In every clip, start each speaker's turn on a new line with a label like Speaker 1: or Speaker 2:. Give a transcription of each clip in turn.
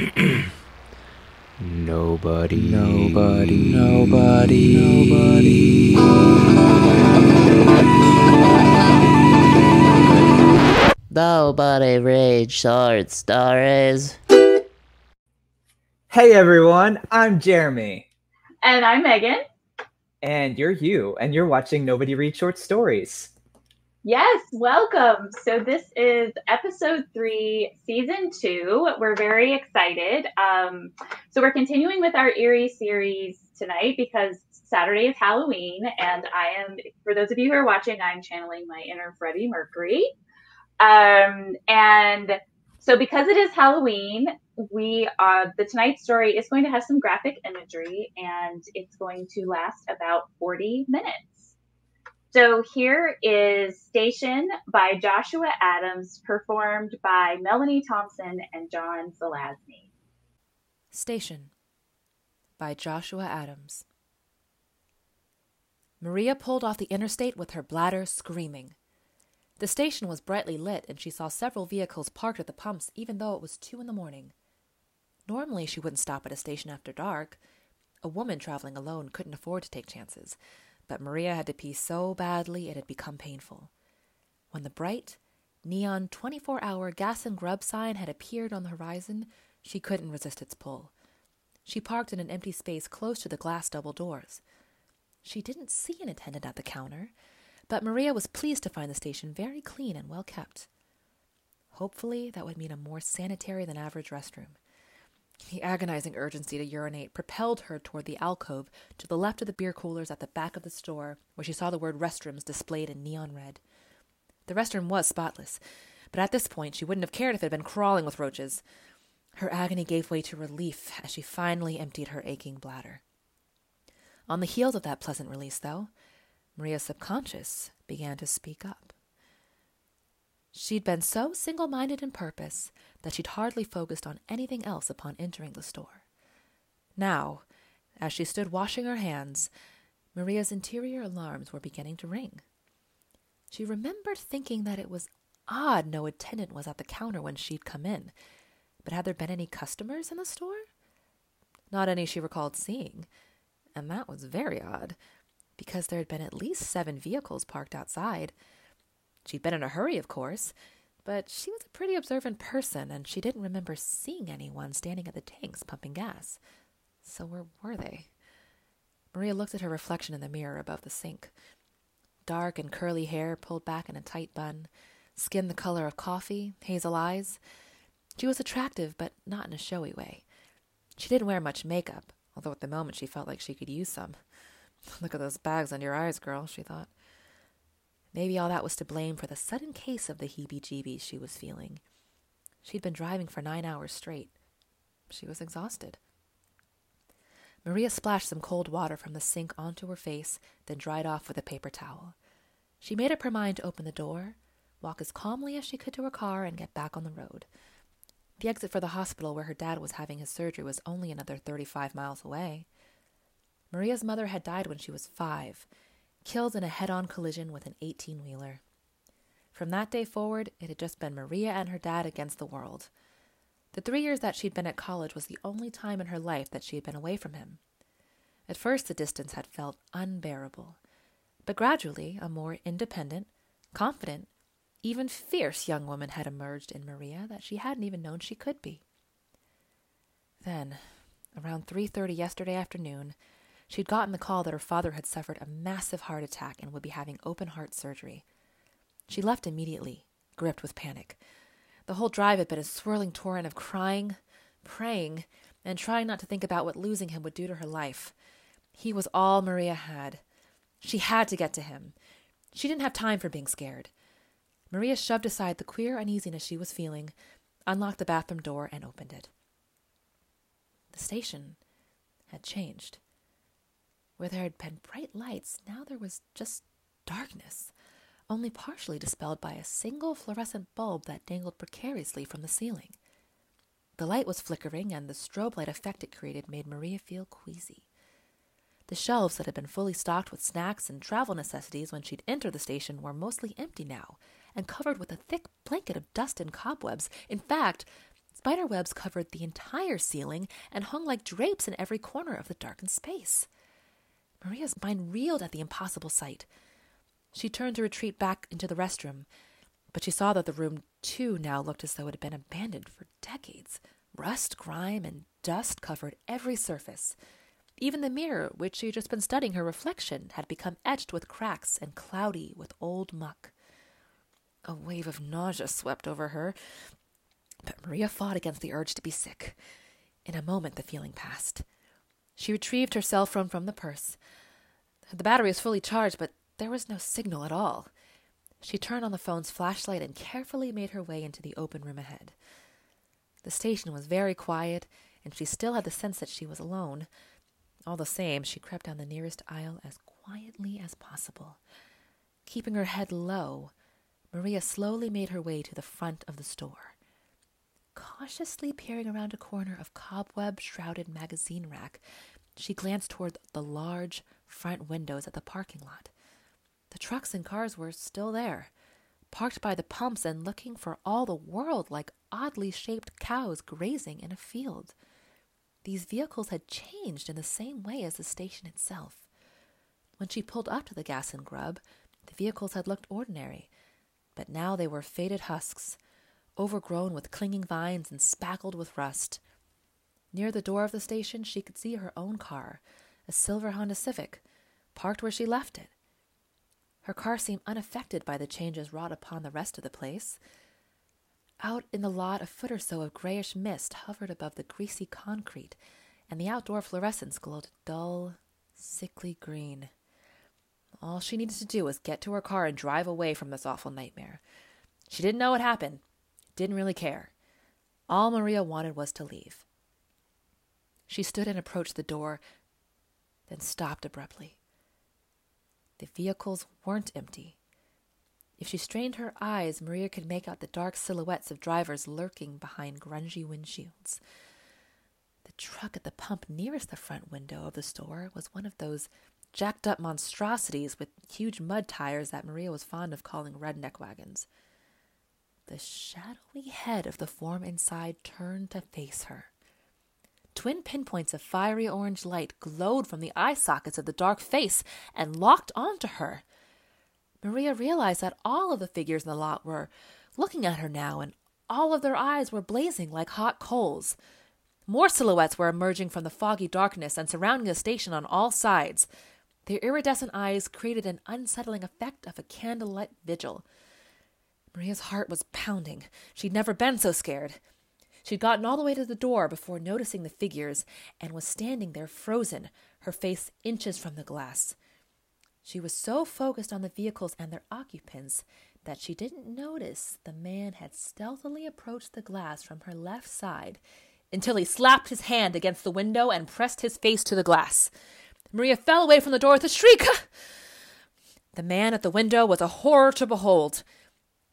Speaker 1: Nobody.
Speaker 2: Nobody. Nobody.
Speaker 3: Nobody Nobody reads short stories.
Speaker 4: Hey everyone, I'm Jeremy,
Speaker 5: And I'm Megan.
Speaker 4: and you're you, and you're watching Nobody Read Short Stories.
Speaker 5: Yes, welcome. So this is episode three, season two. We're very excited. Um, so we're continuing with our eerie series tonight because Saturday is Halloween, and I am, for those of you who are watching, I'm channeling my inner Freddie Mercury. Um, and so because it is Halloween, we are the tonight's story is going to have some graphic imagery, and it's going to last about 40 minutes. So here is Station by Joshua Adams, performed by Melanie Thompson and Jon Zelazny.
Speaker 6: Station by Joshua Adams. Maria pulled off the interstate with her bladder screaming. The station was brightly lit, and she saw several vehicles parked at the pumps, even though it was two in the morning. Normally, she wouldn't stop at a station after dark. A woman traveling alone couldn't afford to take chances, but Maria had to pee so badly it had become painful. When the bright, neon 24 hour gas and grub sign had appeared on the horizon, she couldn't resist its pull. She parked in an empty space close to the glass double doors. She didn't see an attendant at the counter, but Maria was pleased to find the station very clean and well kept. Hopefully, that would mean a more sanitary than average restroom. The agonizing urgency to urinate propelled her toward the alcove to the left of the beer coolers at the back of the store, where she saw the word restrooms displayed in neon red. The restroom was spotless, but at this point she wouldn't have cared if it had been crawling with roaches. Her agony gave way to relief as she finally emptied her aching bladder. On the heels of that pleasant release, though, Maria's subconscious began to speak up. She'd been so single minded in purpose that she'd hardly focused on anything else upon entering the store. Now, as she stood washing her hands, Maria's interior alarms were beginning to ring. She remembered thinking that it was odd no attendant was at the counter when she'd come in, but had there been any customers in the store? Not any she recalled seeing, and that was very odd, because there had been at least seven vehicles parked outside. She'd been in a hurry, of course, but she was a pretty observant person, and she didn't remember seeing anyone standing at the tanks pumping gas. So where were they? Maria looked at her reflection in the mirror above the sink. Dark and curly hair pulled back in a tight bun, skin the color of coffee, hazel eyes. She was attractive, but not in a showy way. She didn't wear much makeup, although at the moment she felt like she could use some. Look at those bags under your eyes, girl, she thought. Maybe all that was to blame for the sudden case of the heebie jeebies she was feeling. She'd been driving for nine hours straight. She was exhausted. Maria splashed some cold water from the sink onto her face, then dried off with a paper towel. She made up her mind to open the door, walk as calmly as she could to her car, and get back on the road. The exit for the hospital where her dad was having his surgery was only another 35 miles away. Maria's mother had died when she was five, killed in a head on collision with an 18 wheeler. From that day forward, it had just been Maria and her dad against the world. The three years that she'd been at college was the only time in her life that she had been away from him. At first, the distance had felt unbearable, but gradually a more independent, confident, even fierce young woman had emerged in Maria that she hadn't even known she could be. Then, around 3:30 yesterday afternoon, she'd gotten the call that her father had suffered a massive heart attack and would be having open heart surgery. She left immediately, gripped with panic. The whole drive had been a swirling torrent of crying, praying, and trying not to think about what losing him would do to her life. He was all Maria had. She had to get to him. She didn't have time for being scared. Maria shoved aside the queer uneasiness she was feeling, unlocked the bathroom door, and opened it. The station had changed. Where there had been bright lights, now there was just darkness, only partially dispelled by a single fluorescent bulb that dangled precariously from the ceiling. The light was flickering, and the strobe light effect it created made Maria feel queasy. The shelves that had been fully stocked with snacks and travel necessities when she'd entered the station were mostly empty now, and covered with a thick blanket of dust and cobwebs. In fact, Spider webs covered the entire ceiling and hung like drapes in every corner of the darkened space. Maria's mind reeled at the impossible sight. She turned to retreat back into the restroom, but she saw that the room, too, now looked as though it had been abandoned for decades. Rust, grime, and dust covered every surface. Even the mirror, which she had just been studying her reflection, had become etched with cracks and cloudy with old muck. A wave of nausea swept over her, but Maria fought against the urge to be sick. In a moment, the feeling passed. She retrieved her cell phone from the purse. The battery was fully charged, but there was no signal at all. She turned on the phone's flashlight and carefully made her way into the open room ahead. The station was very quiet, and she still had the sense that she was alone. All the same, she crept down the nearest aisle as quietly as possible. Keeping her head low, Maria slowly made her way to the front of the store. Cautiously peering around a corner of cobweb shrouded magazine rack, she glanced toward the large front windows at the parking lot. The trucks and cars were still there, parked by the pumps and looking for all the world like oddly shaped cows grazing in a field. These vehicles had changed in the same way as the station itself. When she pulled up to the gas and grub, the vehicles had looked ordinary, but now they were faded husks, overgrown with clinging vines and spackled with rust. Near the door of the station, she could see her own car, a silver Honda Civic, parked where she left it. Her car seemed unaffected by the changes wrought upon the rest of the place. Out in the lot, a foot or so of grayish mist hovered above the greasy concrete, and the outdoor fluorescence glowed dull, sickly green. All she needed to do was get to her car and drive away from this awful nightmare. She didn't know what happened, didn't really care. All Maria wanted was to leave. She stood and approached the door, then stopped abruptly. The vehicles weren't empty. If she strained her eyes, Maria could make out the dark silhouettes of drivers lurking behind grungy windshields. The truck at the pump nearest the front window of the store was one of those jacked up monstrosities with huge mud tires that Maria was fond of calling redneck wagons. The shadowy head of the form inside turned to face her. Twin pinpoints of fiery orange light glowed from the eye sockets of the dark face and locked onto her. Maria realized that all of the figures in the lot were looking at her now, and all of their eyes were blazing like hot coals. More silhouettes were emerging from the foggy darkness and surrounding the station on all sides. Their iridescent eyes created an unsettling effect of a candlelit vigil. Maria's heart was pounding. She'd never been so scared. She'd gotten all the way to the door before noticing the figures and was standing there frozen, her face inches from the glass. She was so focused on the vehicles and their occupants that she didn't notice the man had stealthily approached the glass from her left side until he slapped his hand against the window and pressed his face to the glass. Maria fell away from the door with a shriek. The man at the window was a horror to behold.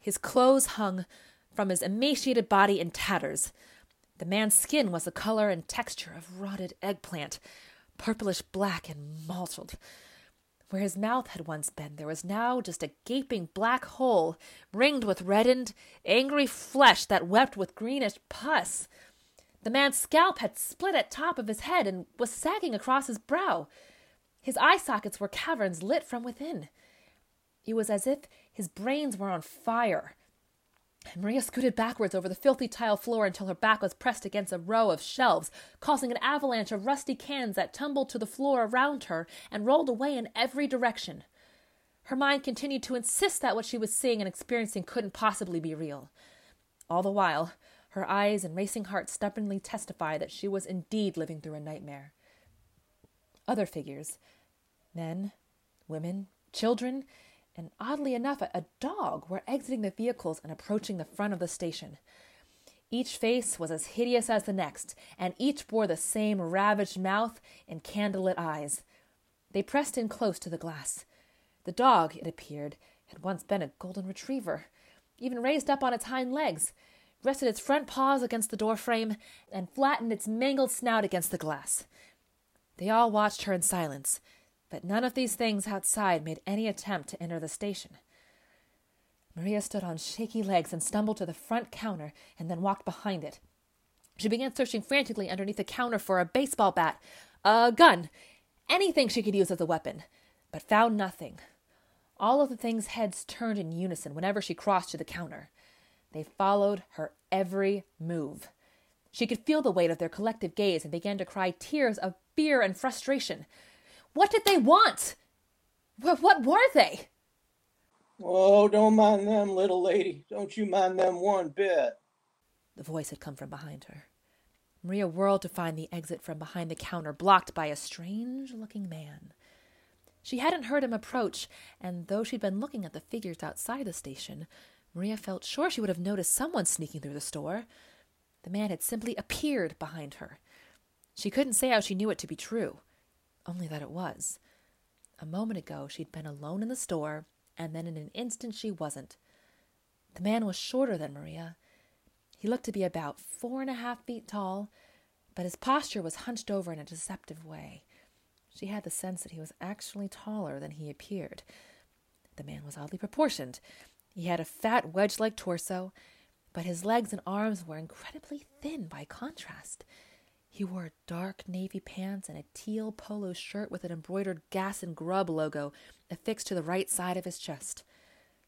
Speaker 6: His clothes hung from his emaciated body in tatters. The man's skin was the color and texture of rotted eggplant, purplish black and mottled. Where his mouth had once been, there was now just a gaping black hole, ringed with reddened, angry flesh that wept with greenish pus. The man's scalp had split at top of his head and was sagging across his brow. His eye sockets were caverns lit from within. It was as if his brains were on fire. Maria scooted backwards over the filthy tile floor until her back was pressed against a row of shelves, causing an avalanche of rusty cans that tumbled to the floor around her and rolled away in every direction. Her mind continued to insist that what she was seeing and experiencing couldn't possibly be real. All the while, her eyes and racing heart stubbornly testified that she was indeed living through a nightmare. Other figures men, women, children, and oddly enough, a, dog were exiting the vehicles and approaching the front of the station. Each face was as hideous as the next, and each bore the same ravaged mouth and candlelit eyes. They pressed in close to the glass. The dog, it appeared, had once been a golden retriever, even raised up on its hind legs, rested its front paws against the door frame, and flattened its mangled snout against the glass. They all watched her in silence, but none of these things outside made any attempt to enter the station. Maria stood on shaky legs and stumbled to the front counter and then walked behind it. She began searching frantically underneath the counter for a baseball bat, a gun, anything she could use as a weapon, but found nothing. All of the things' heads turned in unison whenever she crossed to the counter. They followed her every move. She could feel the weight of their collective gaze and began to cry tears of fear and frustration. What did they want? What, what were they?
Speaker 2: Oh, don't mind them, little lady. Don't you mind them one bit.
Speaker 6: The voice had come from behind her. Maria whirled to find the exit from behind the counter, blocked by a strange looking man. She hadn't heard him approach, and though she'd been looking at the figures outside the station, Maria felt sure she would have noticed someone sneaking through the store. The man had simply appeared behind her. She couldn't say how she knew it to be true, only that it was. A moment ago, she'd been alone in the store, and then in an instant she wasn't. The man was shorter than Maria. He looked to be about four and a half feet tall, but his posture was hunched over in a deceptive way. She had the sense that he was actually taller than he appeared. The man was oddly proportioned. He had a fat wedge like torso, but his legs and arms were incredibly thin by contrast. He wore dark navy pants and a teal polo shirt with an embroidered gas and grub logo affixed to the right side of his chest.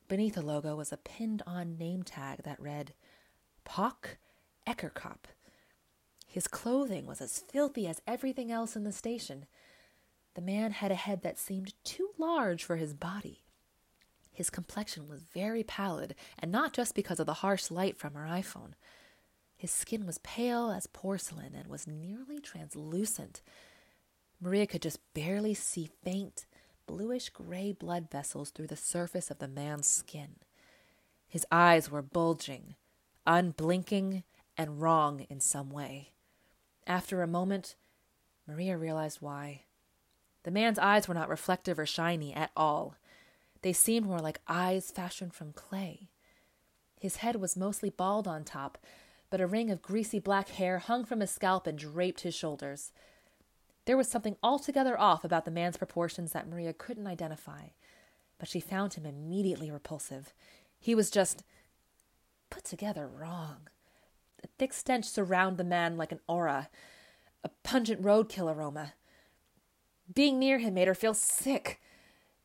Speaker 6: Beneath the logo was a pinned on name tag that read, Pock Etterkop. His clothing was as filthy as everything else in the station. The man had a head that seemed too large for his body. His complexion was very pallid, and not just because of the harsh light from her iPhone. His skin was pale as porcelain and was nearly translucent. Maria could just barely see faint, bluish gray blood vessels through the surface of the man's skin. His eyes were bulging, unblinking, and wrong in some way. After a moment, Maria realized why. The man's eyes were not reflective or shiny at all. They seemed more like eyes fashioned from clay. His head was mostly bald on top, but a ring of greasy black hair hung from his scalp and draped his shoulders. There was something altogether off about the man's proportions that Maria couldn't identify, but she found him immediately repulsive. He was just put together wrong. A thick stench surrounded the man like an aura, a pungent roadkill aroma. Being near him made her feel sick.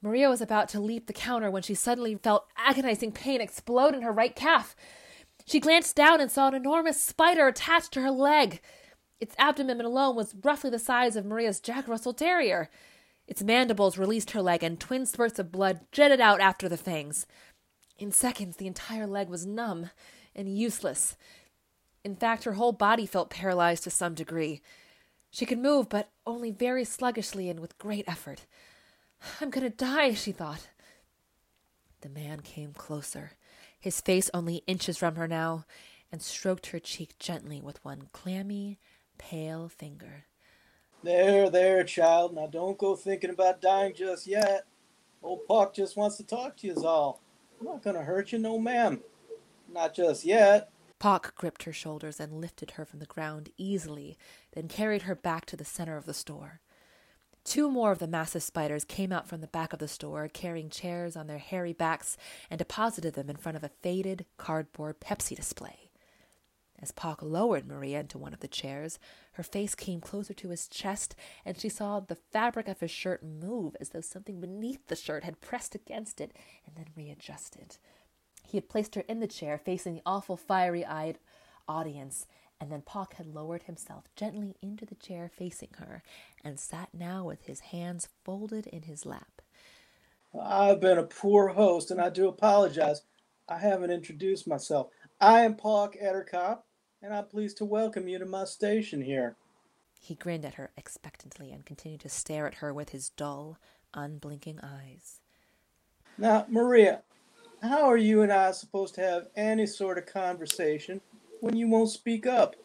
Speaker 6: Maria was about to leap the counter when she suddenly felt agonizing pain explode in her right calf. She glanced down and saw an enormous spider attached to her leg. Its abdomen alone was roughly the size of Maria's Jack Russell Terrier. Its mandibles released her leg, and twin spurts of blood jetted out after the fangs. In seconds, the entire leg was numb and useless. In fact, her whole body felt paralyzed to some degree. She could move, but only very sluggishly and with great effort. I'm going to die, she thought. The man came closer his face only inches from her now, and stroked her cheek gently with one clammy, pale finger.
Speaker 2: There, there, child. Now don't go thinking about dying just yet. Old Puck just wants to talk to you all. I'm not gonna hurt you, no ma'am. Not just yet.
Speaker 6: Pock gripped her shoulders and lifted her from the ground easily, then carried her back to the center of the store. Two more of the massive spiders came out from the back of the store, carrying chairs on their hairy backs, and deposited them in front of a faded cardboard Pepsi display. As Pock lowered Maria into one of the chairs, her face came closer to his chest, and she saw the fabric of his shirt move as though something beneath the shirt had pressed against it and then readjusted. He had placed her in the chair, facing the awful fiery eyed audience, and then Pock had lowered himself gently into the chair facing her and sat now with his hands folded in his lap.
Speaker 2: I've been a poor host and I do apologize. I haven't introduced myself. I am Pock Etterkop, and I'm pleased to welcome you to my station here.
Speaker 6: He grinned at her expectantly and continued to stare at her with his dull, unblinking eyes.
Speaker 2: Now, Maria, how are you and I supposed to have any sort of conversation when you won't speak up?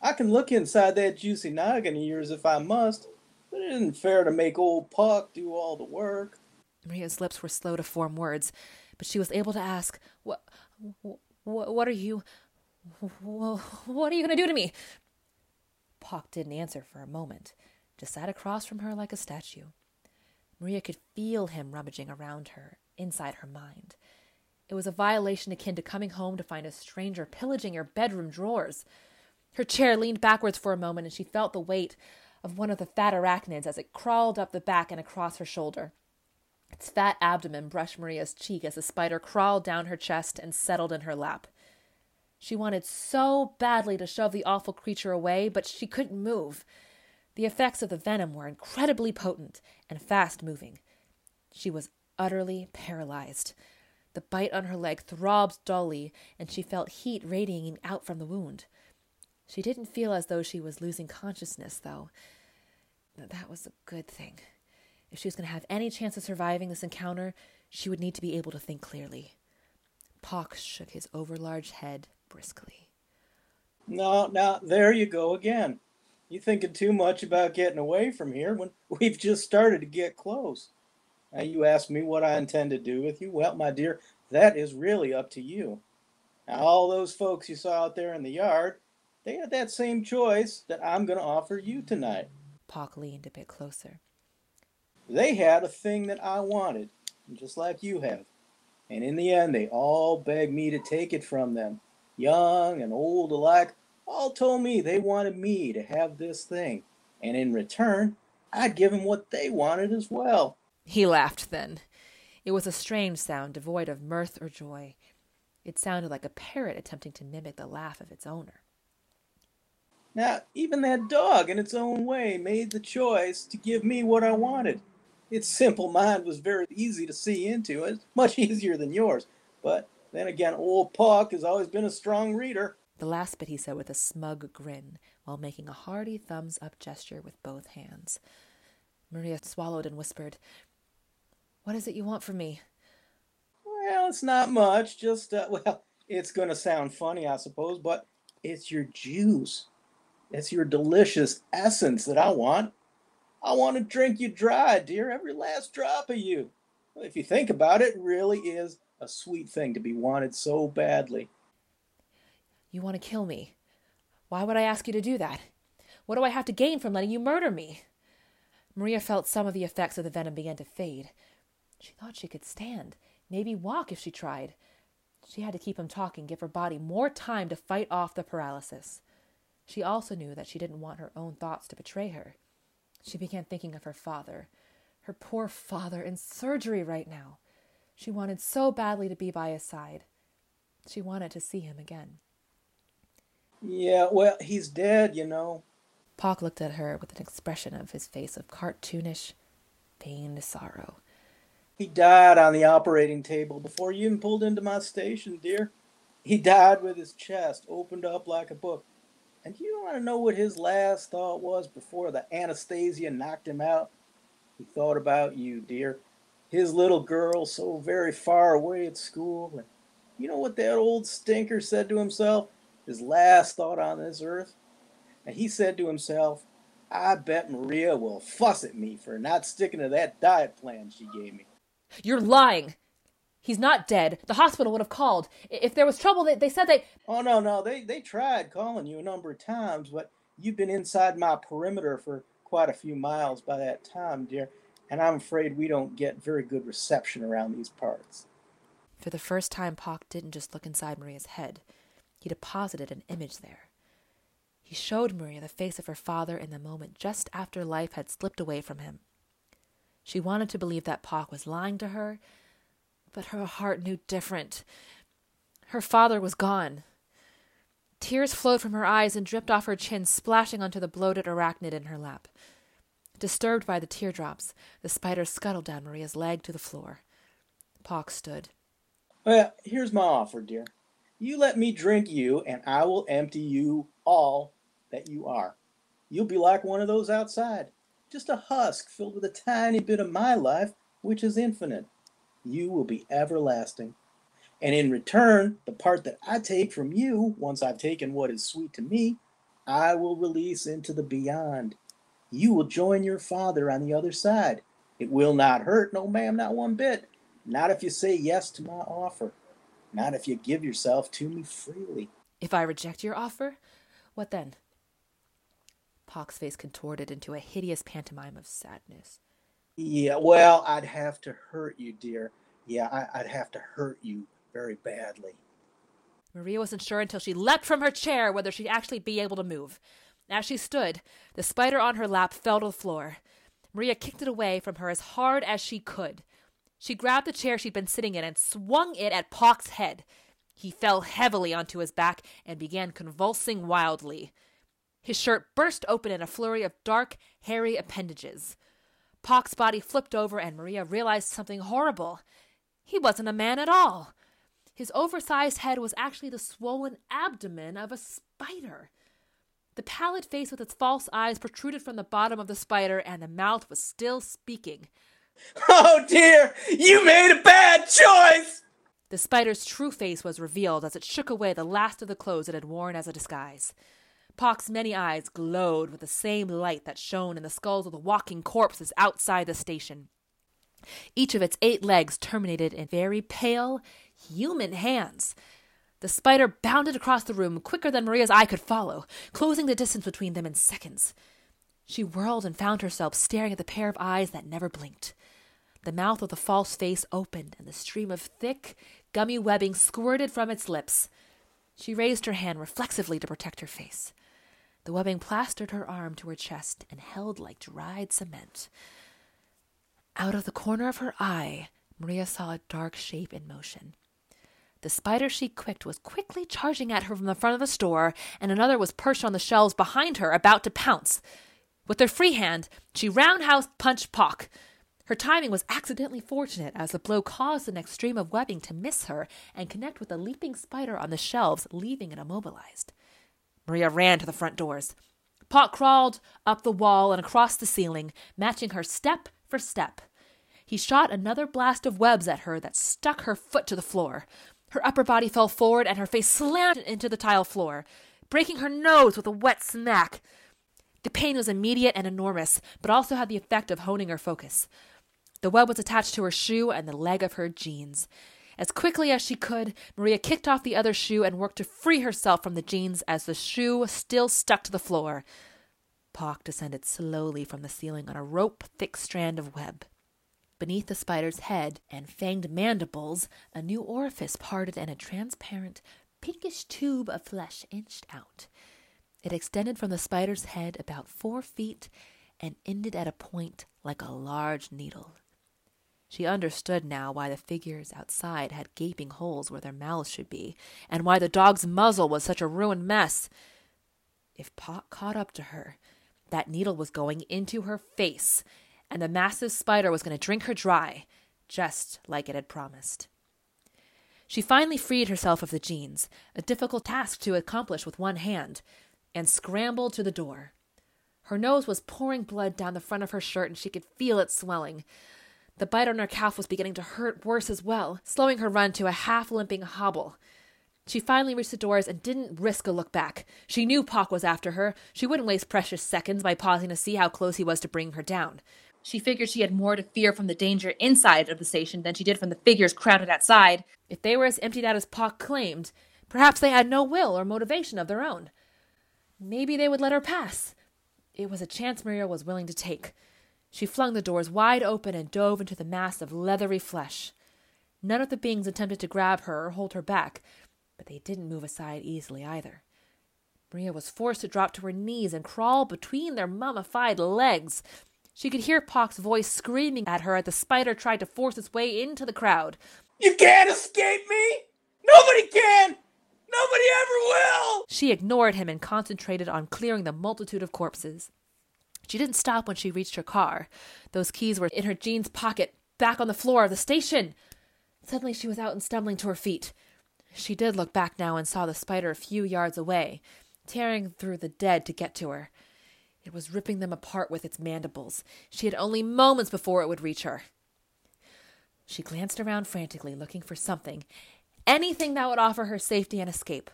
Speaker 2: I can look inside that juicy noggin of yours if I must, but it isn't fair to make old Puck do all the work.
Speaker 6: Maria's lips were slow to form words, but she was able to ask, "What, what, what are you, what are you going to do to me?" Puck didn't answer for a moment, just sat across from her like a statue. Maria could feel him rummaging around her, inside her mind. It was a violation akin to coming home to find a stranger pillaging your bedroom drawers. Her chair leaned backwards for a moment, and she felt the weight of one of the fat arachnids as it crawled up the back and across her shoulder. Its fat abdomen brushed Maria's cheek as the spider crawled down her chest and settled in her lap. She wanted so badly to shove the awful creature away, but she couldn't move. The effects of the venom were incredibly potent and fast moving. She was utterly paralyzed. The bite on her leg throbbed dully, and she felt heat radiating out from the wound. She didn't feel as though she was losing consciousness, though. That was a good thing. If she was going to have any chance of surviving this encounter, she would need to be able to think clearly. Pox shook his overlarge head briskly.
Speaker 2: No, now there you go again. You thinking too much about getting away from here when we've just started to get close. Now you ask me what I intend to do with you. Well, my dear, that is really up to you. Now, all those folks you saw out there in the yard, they had that same choice that I'm going to offer you tonight.
Speaker 6: Pock leaned a bit closer.
Speaker 2: They had a thing that I wanted, just like you have. And in the end, they all begged me to take it from them. Young and old alike, all told me they wanted me to have this thing. And in return, I'd give them what they wanted as well.
Speaker 6: He laughed then. It was a strange sound, devoid of mirth or joy. It sounded like a parrot attempting to mimic the laugh of its owner.
Speaker 2: Now, even that dog, in its own way, made the choice to give me what I wanted. Its simple mind was very easy to see into. It's much easier than yours. But then again, old Puck has always been a strong reader.
Speaker 6: The last bit he said with a smug grin, while making a hearty thumbs up gesture with both hands. Maria swallowed and whispered, What is it you want from me?
Speaker 2: Well, it's not much. Just, uh, well, it's going to sound funny, I suppose, but it's your juice. It's your delicious essence that I want. I want to drink you dry, dear, every last drop of you. If you think about it, it really is a sweet thing to be wanted so badly.
Speaker 6: You want to kill me. Why would I ask you to do that? What do I have to gain from letting you murder me? Maria felt some of the effects of the venom begin to fade. She thought she could stand, maybe walk if she tried. She had to keep him talking, give her body more time to fight off the paralysis. She also knew that she didn't want her own thoughts to betray her. She began thinking of her father, her poor father in surgery right now. She wanted so badly to be by his side. She wanted to see him again.
Speaker 2: Yeah, well, he's dead, you know.
Speaker 6: Pock looked at her with an expression of his face of cartoonish, pained sorrow.
Speaker 2: He died on the operating table before you even pulled into my station, dear. He died with his chest opened up like a book. And you want to know what his last thought was before the anesthesia knocked him out? He thought about you, dear. His little girl so very far away at school. And you know what that old stinker said to himself? His last thought on this earth? And he said to himself, I bet Maria will fuss at me for not sticking to that diet plan she gave me.
Speaker 6: You're lying. He's not dead. The hospital would have called. If there was trouble, they, they said they.
Speaker 2: Oh, no, no. They, they tried calling you a number of times, but you've been inside my perimeter for quite a few miles by that time, dear. And I'm afraid we don't get very good reception around these parts.
Speaker 6: For the first time, Pock didn't just look inside Maria's head, he deposited an image there. He showed Maria the face of her father in the moment just after life had slipped away from him. She wanted to believe that Pock was lying to her but her heart knew different. Her father was gone. Tears flowed from her eyes and dripped off her chin, splashing onto the bloated arachnid in her lap. Disturbed by the teardrops, the spider scuttled down Maria's leg to the floor. Pock stood.
Speaker 2: Well, here's my offer, dear. You let me drink you, and I will empty you all that you are. You'll be like one of those outside, just a husk filled with a tiny bit of my life, which is infinite you will be everlasting. And in return, the part that I take from you, once I've taken what is sweet to me, I will release into the beyond. You will join your father on the other side. It will not hurt, no, ma'am, not one bit. Not if you say yes to my offer. Not if you give yourself to me freely.
Speaker 6: If I reject your offer, what then? Pock's face contorted into a hideous pantomime of sadness.
Speaker 2: Yeah, well, I'd have to hurt you, dear. Yeah, I, would have to hurt you very badly.
Speaker 6: Maria wasn't sure until she leapt from her chair whether she'd actually be able to move. As she stood, the spider on her lap fell to the floor. Maria kicked it away from her as hard as she could. She grabbed the chair she'd been sitting in and swung it at Pock's head. He fell heavily onto his back and began convulsing wildly. His shirt burst open in a flurry of dark, hairy appendages. Pock's body flipped over, and Maria realized something horrible. He wasn't a man at all. His oversized head was actually the swollen abdomen of a spider. The pallid face with its false eyes protruded from the bottom of the spider, and the mouth was still speaking.
Speaker 2: Oh dear, you made a bad choice!
Speaker 6: The spider's true face was revealed as it shook away the last of the clothes it had worn as a disguise. Pock's many eyes glowed with the same light that shone in the skulls of the walking corpses outside the station. Each of its eight legs terminated in very pale, human hands. The spider bounded across the room quicker than Maria's eye could follow, closing the distance between them in seconds. She whirled and found herself staring at the pair of eyes that never blinked. The mouth of the false face opened, and the stream of thick, gummy webbing squirted from its lips. She raised her hand reflexively to protect her face. The webbing plastered her arm to her chest and held like dried cement. Out of the corner of her eye, Maria saw a dark shape in motion. The spider she quicked was quickly charging at her from the front of the store, and another was perched on the shelves behind her, about to pounce. With her free hand, she roundhouse punched Pock. Her timing was accidentally fortunate, as the blow caused the next stream of webbing to miss her and connect with the leaping spider on the shelves, leaving it immobilized. Maria ran to the front doors. Pock crawled up the wall and across the ceiling, matching her step for step. He shot another blast of webs at her that stuck her foot to the floor. Her upper body fell forward and her face slammed into the tile floor, breaking her nose with a wet smack. The pain was immediate and enormous, but also had the effect of honing her focus. The web was attached to her shoe and the leg of her jeans. As quickly as she could, Maria kicked off the other shoe and worked to free herself from the jeans as the shoe still stuck to the floor. Pock descended slowly from the ceiling on a rope thick strand of web. Beneath the spider's head and fanged mandibles, a new orifice parted and a transparent, pinkish tube of flesh inched out. It extended from the spider's head about four feet and ended at a point like a large needle. She understood now why the figures outside had gaping holes where their mouths should be, and why the dog's muzzle was such a ruined mess. If Pock caught up to her, that needle was going into her face, and the massive spider was going to drink her dry, just like it had promised. She finally freed herself of the jeans, a difficult task to accomplish with one hand, and scrambled to the door. Her nose was pouring blood down the front of her shirt, and she could feel it swelling. The bite on her calf was beginning to hurt worse as well, slowing her run to a half limping hobble. She finally reached the doors and didn't risk a look back. She knew Pock was after her. She wouldn't waste precious seconds by pausing to see how close he was to bringing her down. She figured she had more to fear from the danger inside of the station than she did from the figures crowded outside. If they were as emptied out as Pock claimed, perhaps they had no will or motivation of their own. Maybe they would let her pass. It was a chance Maria was willing to take. She flung the doors wide open and dove into the mass of leathery flesh. None of the beings attempted to grab her or hold her back, but they didn't move aside easily either. Maria was forced to drop to her knees and crawl between their mummified legs. She could hear Pock's voice screaming at her as the spider tried to force its way into the crowd.
Speaker 2: You can't escape me! Nobody can! Nobody ever will!
Speaker 6: She ignored him and concentrated on clearing the multitude of corpses. She didn't stop when she reached her car. Those keys were in her jeans pocket, back on the floor of the station. Suddenly she was out and stumbling to her feet. She did look back now and saw the spider a few yards away, tearing through the dead to get to her. It was ripping them apart with its mandibles. She had only moments before it would reach her. She glanced around frantically, looking for something, anything that would offer her safety and escape.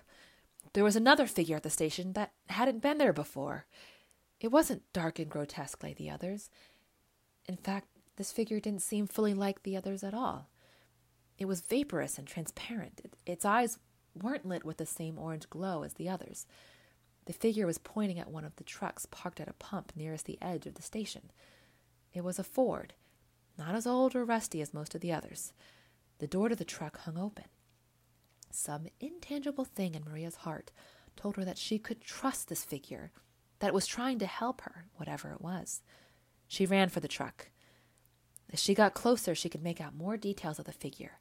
Speaker 6: There was another figure at the station that hadn't been there before. It wasn't dark and grotesque like the others. In fact, this figure didn't seem fully like the others at all. It was vaporous and transparent. It, its eyes weren't lit with the same orange glow as the others. The figure was pointing at one of the trucks parked at a pump nearest the edge of the station. It was a Ford, not as old or rusty as most of the others. The door to the truck hung open. Some intangible thing in Maria's heart told her that she could trust this figure, that was trying to help her, whatever it was. She ran for the truck. As she got closer, she could make out more details of the figure.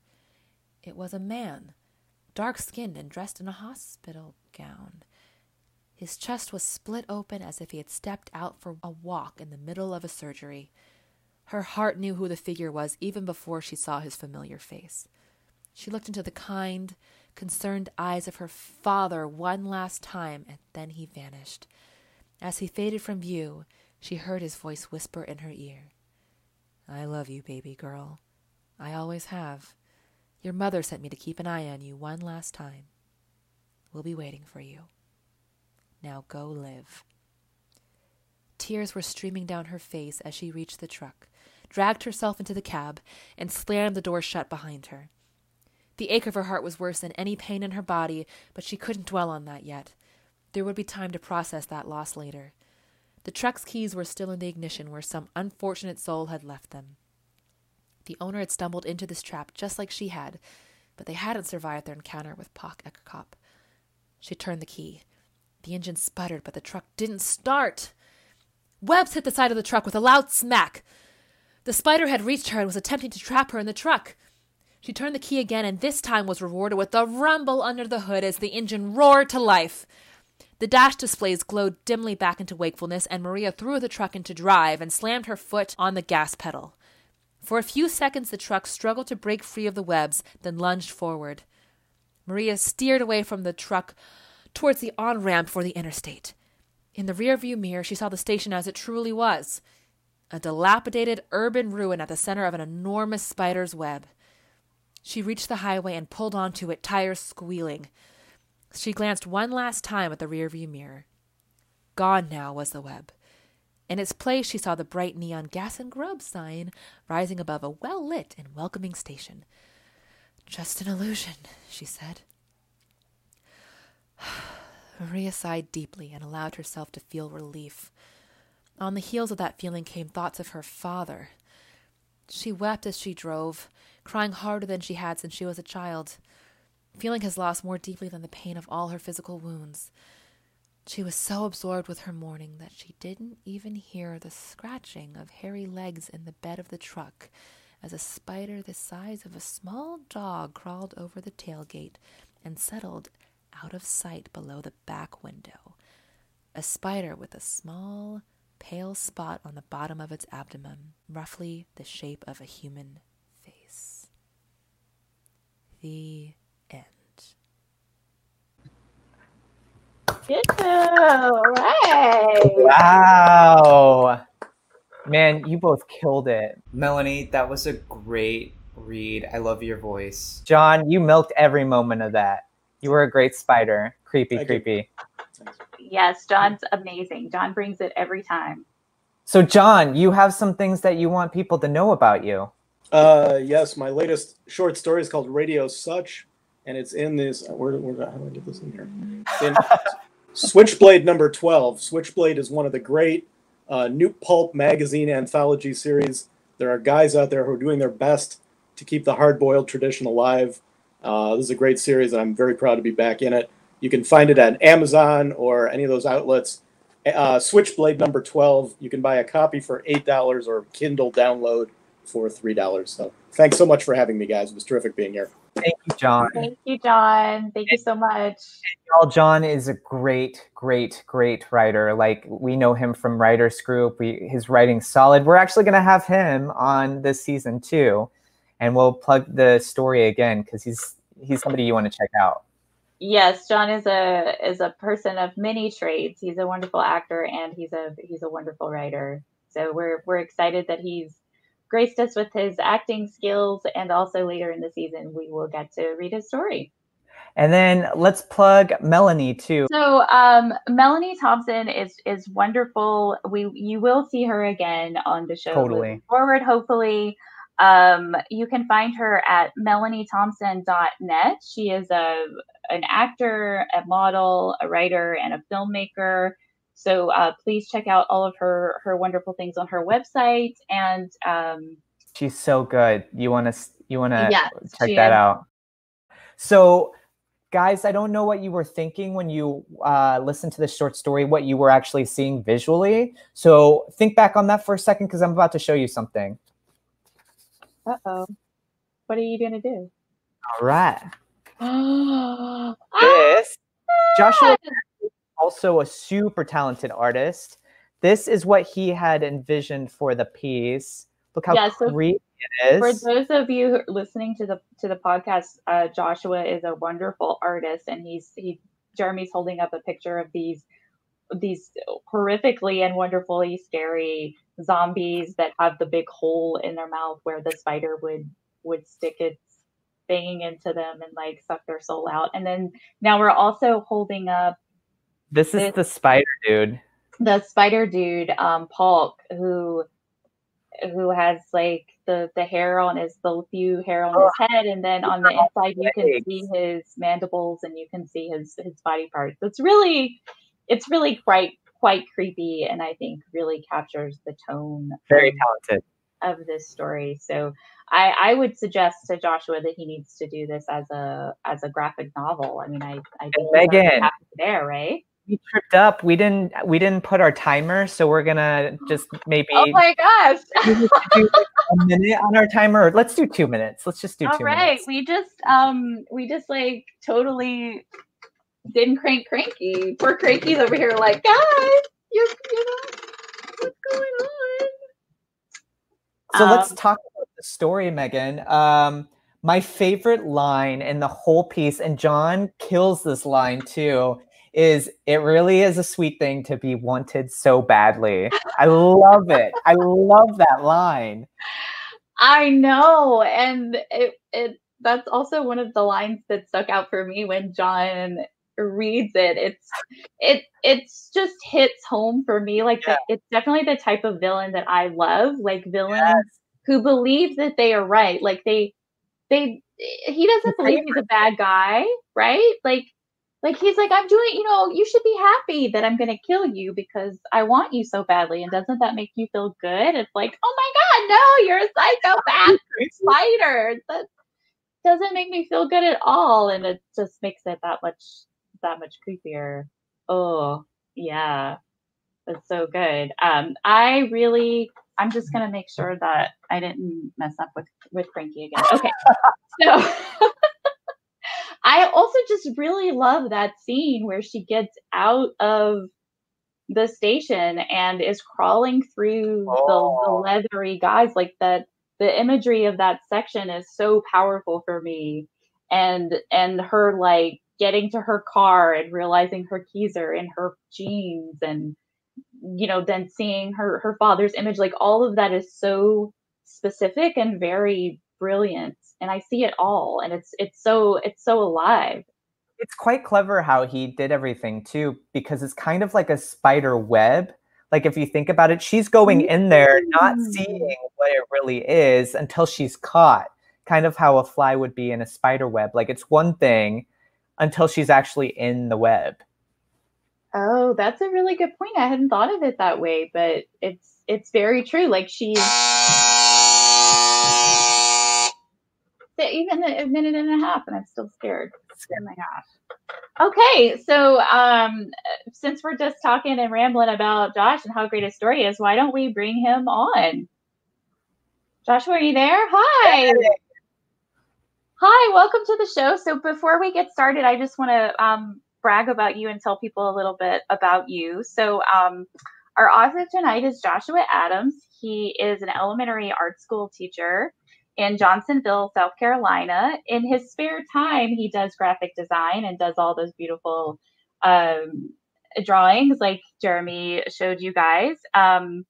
Speaker 6: It was a man, dark skinned and dressed in a hospital gown. His chest was split open as if he had stepped out for a walk in the middle of a surgery. Her heart knew who the figure was even before she saw his familiar face. She looked into the kind, concerned eyes of her father one last time, and then he vanished. As he faded from view, she heard his voice whisper in her ear I love you, baby girl. I always have. Your mother sent me to keep an eye on you one last time. We'll be waiting for you. Now go live. Tears were streaming down her face as she reached the truck, dragged herself into the cab, and slammed the door shut behind her. The ache of her heart was worse than any pain in her body, but she couldn't dwell on that yet. There would be time to process that loss later. The truck's keys were still in the ignition where some unfortunate soul had left them. The owner had stumbled into this trap just like she had, but they hadn't survived their encounter with Pock Etterkop. She turned the key. The engine sputtered, but the truck didn't start. Webbs hit the side of the truck with a loud smack. The spider had reached her and was attempting to trap her in the truck. She turned the key again and this time was rewarded with a rumble under the hood as the engine roared to life. The dash displays glowed dimly back into wakefulness, and Maria threw the truck into drive and slammed her foot on the gas pedal. For a few seconds, the truck struggled to break free of the webs, then lunged forward. Maria steered away from the truck towards the on ramp for the interstate. In the rearview mirror, she saw the station as it truly was a dilapidated urban ruin at the center of an enormous spider's web. She reached the highway and pulled onto it, tires squealing. She glanced one last time at the rearview mirror. Gone now was the web. In its place, she saw the bright neon gas and grub sign rising above a well lit and welcoming station. Just an illusion, she said. Maria sighed deeply and allowed herself to feel relief. On the heels of that feeling came thoughts of her father. She wept as she drove, crying harder than she had since she was a child, feeling his loss more deeply than the pain of all her physical wounds. She was so absorbed with her mourning that she didn't even hear the scratching of hairy legs in the bed of the truck as a spider the size of a small dog crawled over the tailgate and settled out of sight below the back window. A spider with a small, pale spot on the bottom of its abdomen, roughly the shape of a human face. The end.
Speaker 5: All right.
Speaker 4: Wow. Man, you both killed it.
Speaker 1: Melanie, that was a great read. I love your voice.
Speaker 4: Jon, you milked every moment of that. You were a great spider. Creepy,
Speaker 2: Thank you.
Speaker 4: creepy.
Speaker 5: Yes, Jon's amazing. Jon brings it every time.
Speaker 4: So, Jon, you have some things that you want people to know about you.
Speaker 2: Uh, yes, my latest short story is called Radio Sutch, and it's in this. Where, where how do I get this in here? In Switchblade number twelve. Switchblade is one of the great uh, new pulp magazine anthology series. There are guys out there who are doing their best to keep the hard-boiled tradition alive. Uh, this is a great series, and I'm very proud to be back in it. You can find it at Amazon or any of those outlets. Uh, Switchblade number 12. You can buy a copy for $8 or Kindle download for $3. So thanks so much for having me, guys. It was terrific being here.
Speaker 4: Thank you, Jon.
Speaker 5: Thank you, Jon. Thank you so much.
Speaker 4: Y'all, Jon is a great, great, great writer. Like we know him from Writers Group. We, his writing's solid. We're actually going to have him on this season too, and we'll plug the story again because he's he's somebody you want to check out.
Speaker 5: Yes, Jon is a is a person of many trades. He's a wonderful actor and he's a he's a wonderful writer. So we're we're excited that he's graced us with his acting skills and also later in the season we will get to read his story.
Speaker 4: And then let's plug Melanie too.
Speaker 5: So um, Melanie Thompson is is wonderful. We you will see her again on the show
Speaker 4: Totally.
Speaker 5: forward, hopefully. Um, you can find her at melaniethompson.net. She is a an actor, a model, a writer, and a filmmaker. So uh, please check out all of her her wonderful things on her website. And um,
Speaker 4: She's so good. You want to you want to check that
Speaker 5: is.
Speaker 4: out. So guys, I don't know what you were thinking when you uh, listened to this short story, what you were actually seeing visually. So think back on that for a second because I'm about to show you something.
Speaker 5: Uh oh. What are you gonna do?
Speaker 4: All right.
Speaker 5: Ah!
Speaker 4: This, Joshua is also a super talented artist. This is what he had envisioned for the piece. Look how
Speaker 5: Yeah, so
Speaker 4: creepy it
Speaker 5: For those of you who are listening to the to the podcast, uh, Joshua is a wonderful artist, and he's he Jeremy's holding up a picture of these these horrifically and wonderfully scary zombies that have the big hole in their mouth where the spider would would stick its thing into them and like suck their soul out. And then now we're also holding up
Speaker 4: This is
Speaker 5: this-
Speaker 4: the spider dude.
Speaker 5: the spider dude, um, Pock, who who has like the the hair on his the few hair on his head, and then on the inside you can see his mandibles and you can see his his body parts. It's really it's really quite quite creepy, and I think really captures the tone
Speaker 4: Very
Speaker 5: of,
Speaker 4: talented.
Speaker 5: of this story. So. I, I would suggest to Joshua that he needs to do this as a as a graphic novel. I mean, I I think
Speaker 4: Megan.
Speaker 5: there, right?
Speaker 4: We tripped up. We didn't we didn't put our timer, so we're gonna just maybe
Speaker 5: Oh my gosh!
Speaker 4: do a minute on our timer. Let's do two minutes. Let's just do
Speaker 5: All
Speaker 4: two
Speaker 5: right,
Speaker 4: minutes.
Speaker 5: we just um we just like totally didn't crank cranky. Poor cranky's over here like, guys, you you know what's going on?
Speaker 4: So let's
Speaker 5: Um,
Speaker 4: talk about the story, Megan. Um, my favorite line in the whole piece, and Jon kills this line too, is it really is a sweet thing to be wanted so badly. I love it. I love that line.
Speaker 5: I know, and it it that's also one of the lines that stuck out for me when Jon reads it. It's it it's just hits home for me. Like the, it's definitely the type of villain that I love. Like villains who believe that they are right. Like they they he doesn't believe he's a bad guy, right? Like like he's like I'm doing, you know, you should be happy that I'm going to kill you because I want you so badly and doesn't that make you feel good? It's like, "Oh my god, no, you're a psychopath spider." That doesn't make me feel good at all and it just makes it that much that much creepier. Oh, yeah. That's so good. Um I really I'm just gonna make sure that I didn't mess up with with Frankie again. Okay, so I also just really love that scene where she gets out of the station and is crawling through the, the
Speaker 4: Oh.
Speaker 5: leathery guys like that. The imagery of that section is so powerful for me, and and her like getting to her car and realizing her keys are in her jeans and you know then seeing her her father's image like all of that is so specific and very brilliant and i see it all and it's it's so it's so alive
Speaker 4: It's quite clever how he did everything too, because it's kind of like a spider web. Like if you think about it, she's going in there not
Speaker 5: Mm.
Speaker 4: seeing what it really is until she's caught. Kind of how a fly would be in a spider web. Like it's one thing until she's actually in the web.
Speaker 5: oh that's a really good point i hadn't thought of it that way but it's it's very true like she's even a minute and a half and i'm still scared. Oh my gosh. Okay so um since we're just talking and rambling about josh and how great his story is why don't we bring him on? Joshua are you there? Hi. Hi, welcome to the show. So before we get started, I just want to um, brag about you and tell people a little bit about you. So um, our author tonight is Joshua Adams. He is an elementary art school teacher in Johnsonville, South Carolina. In his spare time, he does graphic design and does all those beautiful um, drawings like Jeremy showed you guys. Um,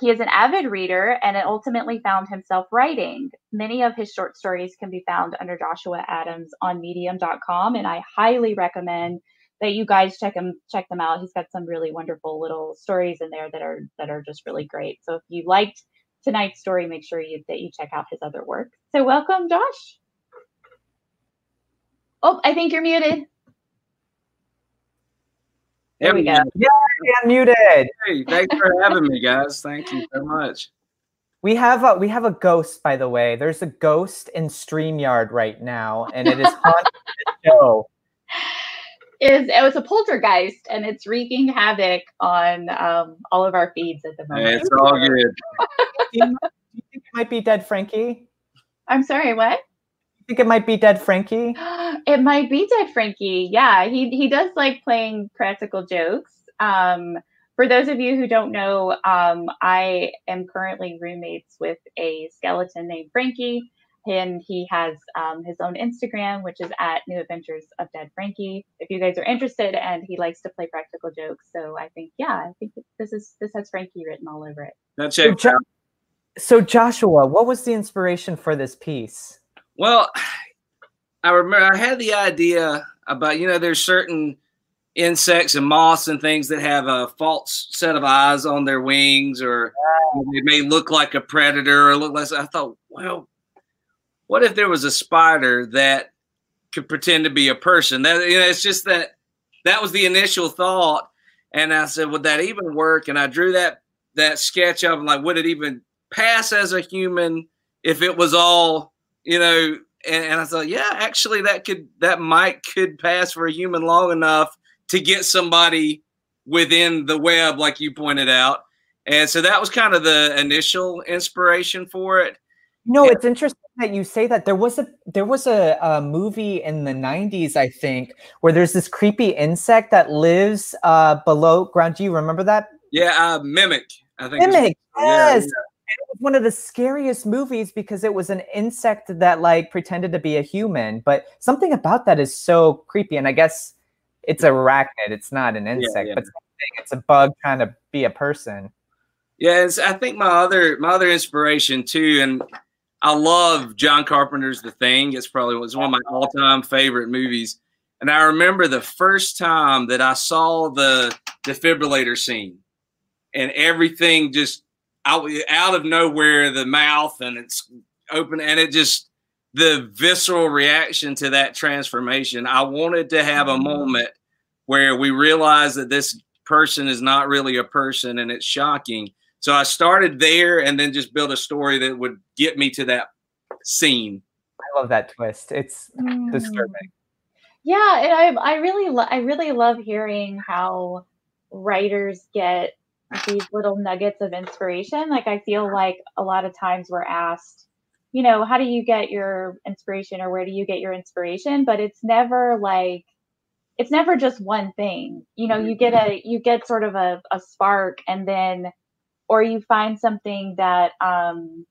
Speaker 5: he is an avid reader and it ultimately found himself writing. Many of his short stories can be found under Joshua Adams on medium.com and I highly recommend that you guys check him check them out. He's got some really wonderful little stories in there that are that are just really great. So if you liked tonight's story, make sure you that you check out his other work. So welcome, Josh. Oh, I think you're muted. There we go.
Speaker 4: Yeah, muted.
Speaker 7: Hey, thanks for having me, guys. Thank you so much.
Speaker 4: We have a we have a ghost, by the way. There's a ghost in StreamYard right now, and it is haunting the show.
Speaker 5: is it was a poltergeist and it's wreaking havoc on um, all of our feeds at the moment.
Speaker 7: It's all good.
Speaker 4: Do you, think it might be Dead Frankie?
Speaker 5: I'm sorry, what?
Speaker 4: You think it might be Dead Frankie?
Speaker 5: it might be Dead Frankie. Yeah, he he does like playing practical jokes. Um, for those of you who don't know, um, I am currently roommates with a skeleton named Frankie, and he has um, his own Instagram, which is at New Adventures of Dead Frankie. If you guys are interested, and he likes to play practical jokes, so I think yeah, I think this is this has Frankie written all over it.
Speaker 7: Now
Speaker 4: So,
Speaker 7: check.
Speaker 4: Jo- so Joshua, what was the inspiration for this piece?
Speaker 7: Well, I remember I had the idea about you know there's certain insects and moths and things that have a false set of eyes on their wings or they may look like a predator or look less. I thought, well, what if there was a spider that could pretend to be a person? That you know, it's just that that was the initial thought, and I said, would that even work? And I drew that that sketch of like, would it even pass as a human if it was all you know? And, and I thought, yeah, actually, that could that might could pass for a human long enough to get somebody within the web, like you pointed out. And so that was kind of the initial inspiration for it.
Speaker 4: No, it's interesting that you say that. There was a there was a, a movie in the '90s, I think, where there's this creepy insect that lives uh, below ground. Do you remember that?
Speaker 7: Yeah, uh, mimic. I think.
Speaker 4: Mimic. Yes. It was one of the scariest movies because it was an insect that like pretended to be a human. But something about that is so creepy. And I guess it's a arachnid. It's not an insect,
Speaker 7: yeah.
Speaker 4: but something- it's a bug trying to be a person.
Speaker 7: Yeah, it's, I think my other my other inspiration too, and I love John Carpenter's The Thing. It's probably was one of my all time favorite movies. And I remember the first time that I saw the defibrillator scene, and everything just out out of nowhere, the mouth and it's open, and it just the visceral reaction to that transformation. I wanted to have a mm-hmm. moment where we realize that this person is not really a person, and it's shocking. So I started there and then just built a story that would get me to that scene.
Speaker 4: I love that twist. It's mm. disturbing.
Speaker 5: Yeah, and I I really lo- I really love hearing how writers get these little nuggets of inspiration. Like I feel like a lot of times we're asked, you know, how do you get your inspiration or where do you get your inspiration? But it's never like it's never just one thing. You know, you get a you get sort of a, a spark and then or you find something that um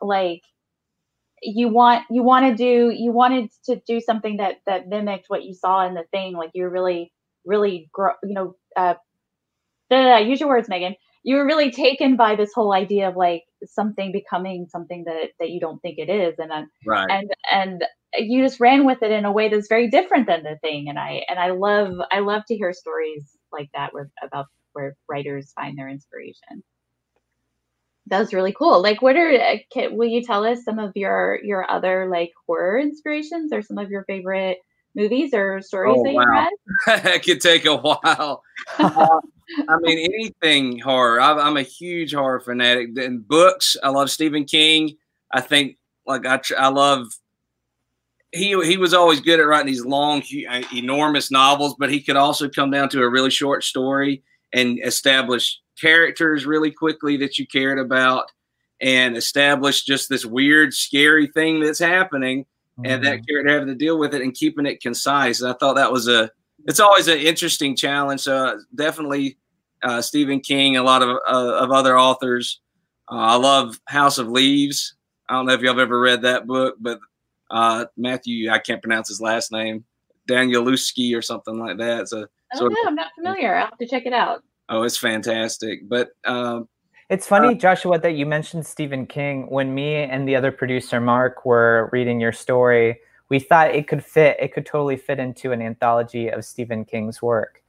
Speaker 5: like you want you want to do you wanted to do something that that mimicked what you saw in the thing like you're really really gro- you know uh da, da, da, use your words megan you were really taken by this whole idea of like something becoming something that that you don't think it is and then
Speaker 7: Right.
Speaker 5: and and you just ran with it in a way that's very different than the thing and i and i love i love to hear stories like that where about where writers find their inspiration that was really cool like what are uh, can, will you tell us some of your your other like horror inspirations or some of your favorite movies or stories
Speaker 7: Oh,
Speaker 5: that
Speaker 7: wow.
Speaker 5: you read
Speaker 7: it could take a while. Uh, I mean, anything horror. I, I'm a huge horror fanatic. In books, I love Stephen King. I think, like, I, tr- I love. He he was always good at writing these long, uh, enormous novels, but he could also come down to a really short story and establish characters really quickly that you cared about, and establish just this weird, scary thing that's happening and that character having to deal with it and keeping it concise. I thought that was a it's always an interesting challenge. Uh, definitely uh, Stephen King, a lot of uh, of other authors. Uh, I love House of Leaves. I don't know if y'all have ever read that book, but uh, Matthew, I can't pronounce his last name, Danielewski or something like that. It's a
Speaker 5: oh
Speaker 7: sort
Speaker 5: no
Speaker 7: of,
Speaker 5: i'm not familiar i'll have to check it out
Speaker 7: oh, it's fantastic. But um,
Speaker 4: It's funny, Joshua, that you mentioned Stephen King. When me and the other producer, Mark, were reading your story, we thought it could fit, it could totally fit into an anthology of Stephen King's work.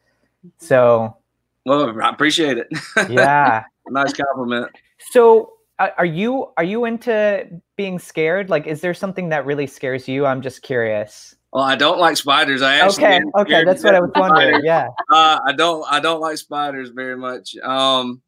Speaker 4: So,
Speaker 7: well, I appreciate it.
Speaker 4: yeah.
Speaker 7: nice compliment.
Speaker 4: So, uh, are you are you into being scared? Like, is there something that really scares you? I'm just curious.
Speaker 7: Well, I don't like spiders. I actually
Speaker 4: Okay, okay, that's what I was wondering.
Speaker 7: spiders.
Speaker 4: Yeah.
Speaker 7: uh, I don't I don't like spiders very much. Um,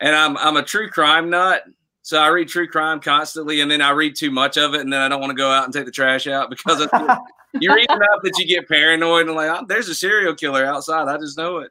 Speaker 7: and I'm I'm a true crime nut, so I read true crime constantly, and then I read too much of it, and then I don't want to go out and take the trash out because I you read enough that you get paranoid and like, oh, there's a serial killer outside. I just know it.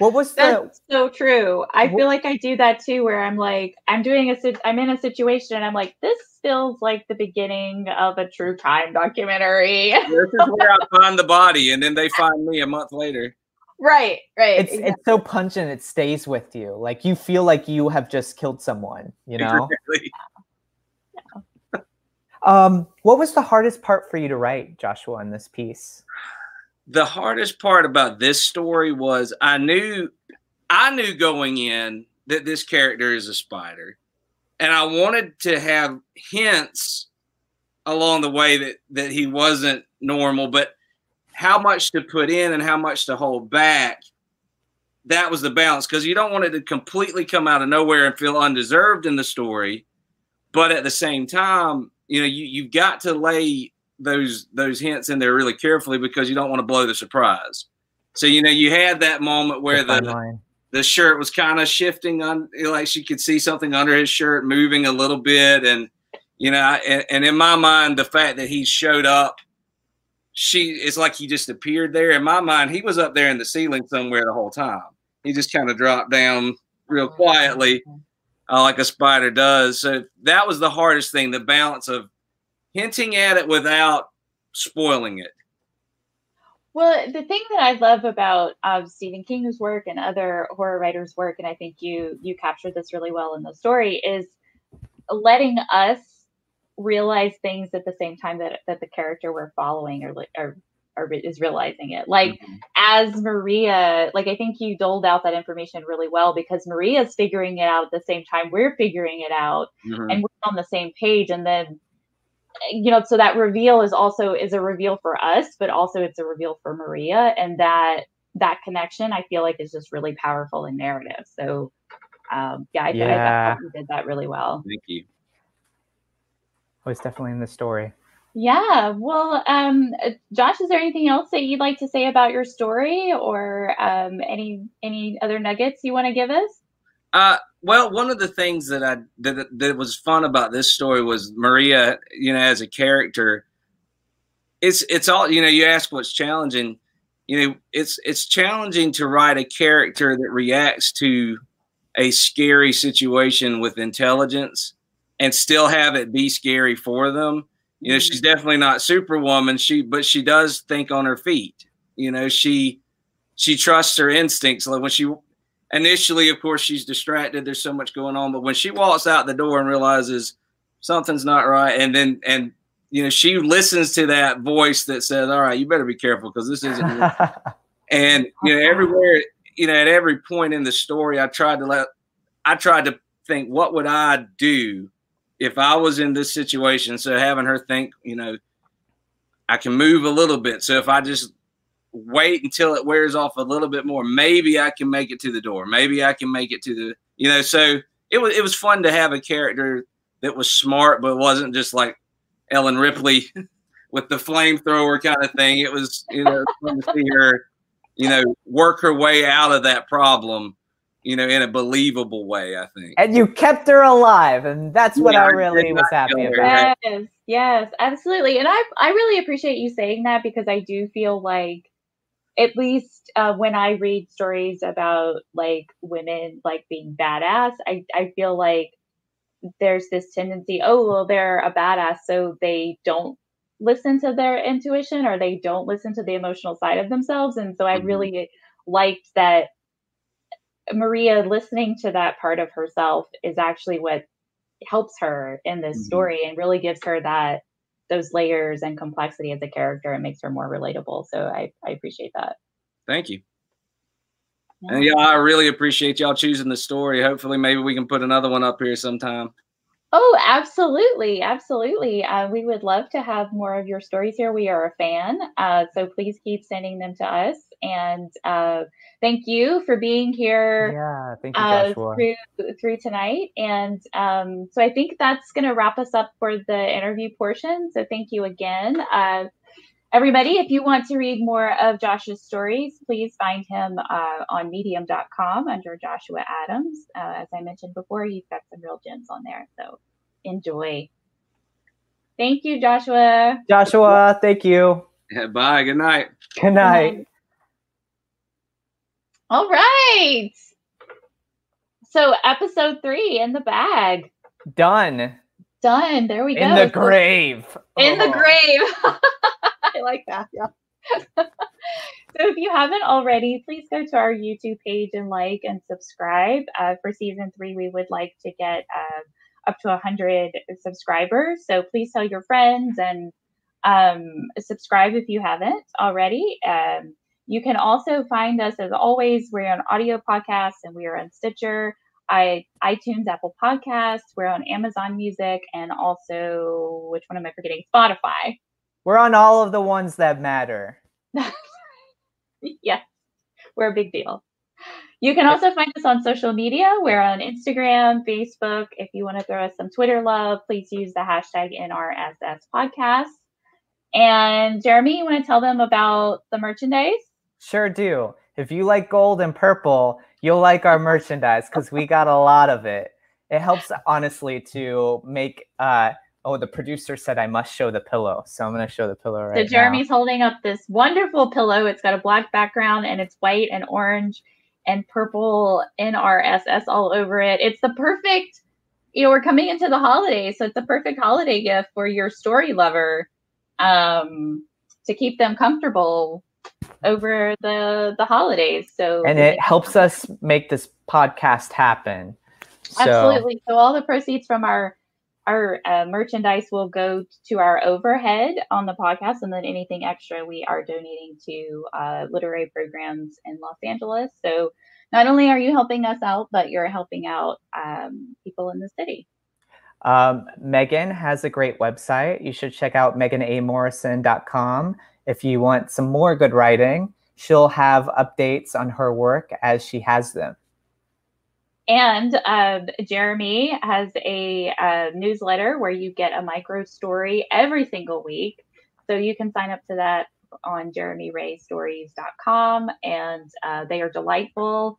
Speaker 4: What was the
Speaker 5: That's so true. I
Speaker 4: Wh-
Speaker 5: feel like I do that too, where I'm like, I'm doing a, sit- I'm in a situation, and I'm like, this feels like the beginning of a true crime documentary.
Speaker 7: This is where I find the body, and then they find me a month later.
Speaker 5: Right, right.
Speaker 4: it's it's so pungent it stays with you. Like you feel like you have just killed someone, you know?
Speaker 7: Exactly.
Speaker 4: Um, what was the hardest part for you to write, Joshua, in this piece?
Speaker 7: the hardest part about this story was I knew I knew going in that this character is a spider. And I wanted to have hints along the way that that he wasn't normal, but how much to put in and how much to hold back. That was the balance because you don't want it to completely come out of nowhere and feel undeserved in the story. But at the same time, you know, you, you've got to lay those those hints in there really carefully because you don't want to blow the surprise. So you know, you had that moment where
Speaker 4: The
Speaker 7: the the shirt was kind of shifting on, like she could see something under his shirt moving a little bit, and you know, and, and in my mind, the fact that he showed up, she it's like he just appeared there. In my mind, he was up there in the ceiling somewhere the whole time. He just kind of dropped down real quietly uh, like a spider does. So that was the hardest thing the balance of hinting at it without spoiling it.
Speaker 5: Well, the thing that I love about um, Stephen King's work and other horror writers' work, and I think you you captured this really well in the story, is letting us realize things at the same time that that the character we're following or or, or is realizing it. Like as Maria, like I think you doled out that information really well because Maria's figuring it out at the same time we're figuring it out,
Speaker 7: Mhm.
Speaker 5: and we're on the same page, and then you know so that reveal is also is a reveal for us but also it's a reveal for maria and that that connection i feel like is just really powerful in narrative so um yeah i, I, I thought you did that really well
Speaker 7: Thank you.
Speaker 4: It was definitely in the story.
Speaker 5: yeah well um uh, josh is there anything else that you'd like to say about your story or um any any other nuggets you want to give us
Speaker 7: Uh, well, one of the things that I that that was fun about this story was Maria. You know, as a character, it's it's all you know. You ask what's challenging. You know, it's it's challenging to write a character that reacts to a scary situation with intelligence and still have it be scary for them. You know, she's mm-hmm. definitely not Superwoman. She but she does think on her feet. You know, she she trusts her instincts. Like when she initially, of course, she's distracted. There's so much going on, but when she walks out the door and realizes something's not right, and then and you know she listens to that voice that says, "All right, you better be careful because this isn't." and you know everywhere, you know, at every point in the story, I tried to let, I tried to think, what would I do if I was in this situation? So having her think, you know, I can move a little bit. So if I just wait until it wears off a little bit more. Maybe I can make it to the door. Maybe I can make it to the you know. So it was it was fun to have a character that was smart, but wasn't just like Ellen Ripley with the flamethrower kind of thing. It was you know fun to see her you know work her way out of that problem. You know, in a believable way, I think.
Speaker 4: and you kept her alive, and that's what
Speaker 7: Yeah,
Speaker 4: I
Speaker 7: I
Speaker 4: really
Speaker 7: did
Speaker 4: was happy about.
Speaker 5: Yes, yes, absolutely. And I I really appreciate you saying that because I do feel like at least uh, when I read stories about like women like being badass, I, I feel like there's this tendency, oh well they're a badass, so they don't listen to their intuition or they don't listen to the emotional side of themselves. And so I
Speaker 7: Mhm.
Speaker 5: really liked that Maria listening to that part of herself is actually what helps her in this
Speaker 7: Mhm.
Speaker 5: story and really gives her that those layers and complexity as a character and makes her more relatable. So I, I appreciate that.
Speaker 7: Thank you. And yeah, I really appreciate y'all choosing the story. Hopefully, maybe we can put another one up here sometime.
Speaker 5: Oh, absolutely. Absolutely. Uh, we would love to have more of your stories here. We are a fan. Uh, so please keep sending them to us. And uh, thank you for being here.
Speaker 4: Yeah, thank you,
Speaker 5: uh, through through tonight. And um, so I think that's going to wrap us up for the interview portion. So thank you again. Uh, everybody, if you want to read more of Josh's stories, please find him uh, on medium.com under Joshua Adams. Uh, as I mentioned before, he's got some real gems on there. So enjoy. Thank you, Joshua.
Speaker 4: Joshua, thank you.
Speaker 7: Yeah, bye. Good night.
Speaker 4: Good night.
Speaker 5: All right. So episode three in the bag.
Speaker 4: Done.
Speaker 5: Done. There we go.
Speaker 4: In the grave.
Speaker 5: in the
Speaker 4: Oh.
Speaker 5: grave. I like that. Yeah. so if you haven't already, please go to our YouTube page and like and subscribe. Uh, for season three, we would like to get uh, up to 100 subscribers. So please tell your friends and um, subscribe if you haven't already. Um, you can also find us, as always, we're on audio podcasts and we are on Stitcher, I, iTunes, Apple Podcasts. We're on Amazon Music and also, which one am I forgetting? Spotify.
Speaker 4: We're on all of the ones that matter.
Speaker 5: yes, we're a big deal. You can also find us on social media. We're on Instagram, Facebook. If you want to throw us some Twitter love, please use the hashtag NRSS podcast. And Jeremy, you want to tell them about the merchandise?
Speaker 4: Sure do. If you like gold and purple, you'll like our merchandise because we got a lot of it. It helps honestly to make uh oh the producer said I must show the pillow. So I'm gonna show the pillow right
Speaker 5: so
Speaker 4: now.
Speaker 5: Jeremy's holding up this wonderful pillow. It's got a black background and it's white and orange and purple NRSS all over it. It's the perfect, you know, we're coming into the holidays, so it's the perfect holiday gift for your story lover um, to keep them comfortable over the the holidays. So
Speaker 4: and it helps us make this podcast happen. So
Speaker 5: Absolutely. So all the proceeds from our our uh, merchandise will go to our overhead on the podcast, and then anything extra we are donating to uh, literary programs in Los Angeles. So not only are you helping us out, but you're helping out um, people in the city.
Speaker 4: Um, Megan has a great website. You should check out meganamorrison.com if you want some more good writing. She'll have updates on her work as she has them.
Speaker 5: And um, Jeremy has a newsletter where you get a micro story every single week. So you can sign up to that on jeremyraystories.com, and uh, they are delightful.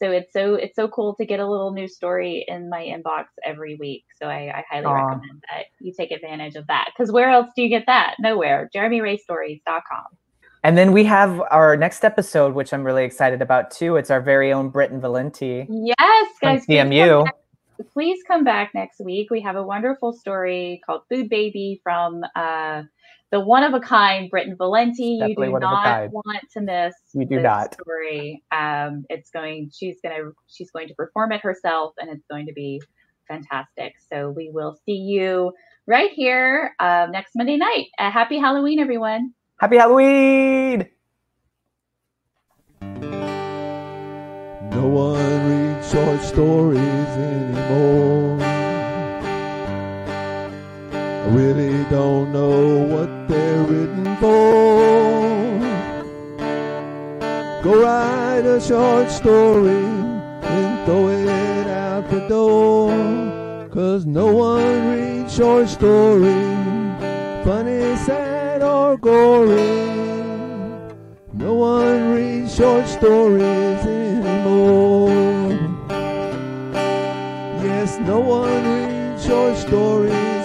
Speaker 5: So it's so it's so cool to get a little new story in my inbox every week. So I, I highly
Speaker 4: Aw.
Speaker 5: recommend that you take advantage of that. Because where else do you get that? Nowhere. JeremyRayStories.com.
Speaker 4: And then we have our next episode, which I'm really excited about too. It's our very own Britton Valenti
Speaker 5: Yes, guys. please come back- Please come back next week. We have a wonderful story called Food Baby from uh, the one of a kind Britton Valenti.
Speaker 4: Definitely
Speaker 5: you do
Speaker 4: one of a
Speaker 5: not want to miss
Speaker 4: You do
Speaker 5: this
Speaker 4: not.
Speaker 5: story. Um, it's going. She's gonna. She's going to perform it herself, and it's going to be fantastic. So we will see you right here um, next Monday night. Uh, happy Halloween, everyone.
Speaker 4: Happy Halloween!
Speaker 8: No one reads short stories anymore. Really don't know what they're written for. Go write a short story and throw it out the door. Cause no one reads short stories, funny, sad, or gory. No one reads short stories anymore. Yes, no one reads short stories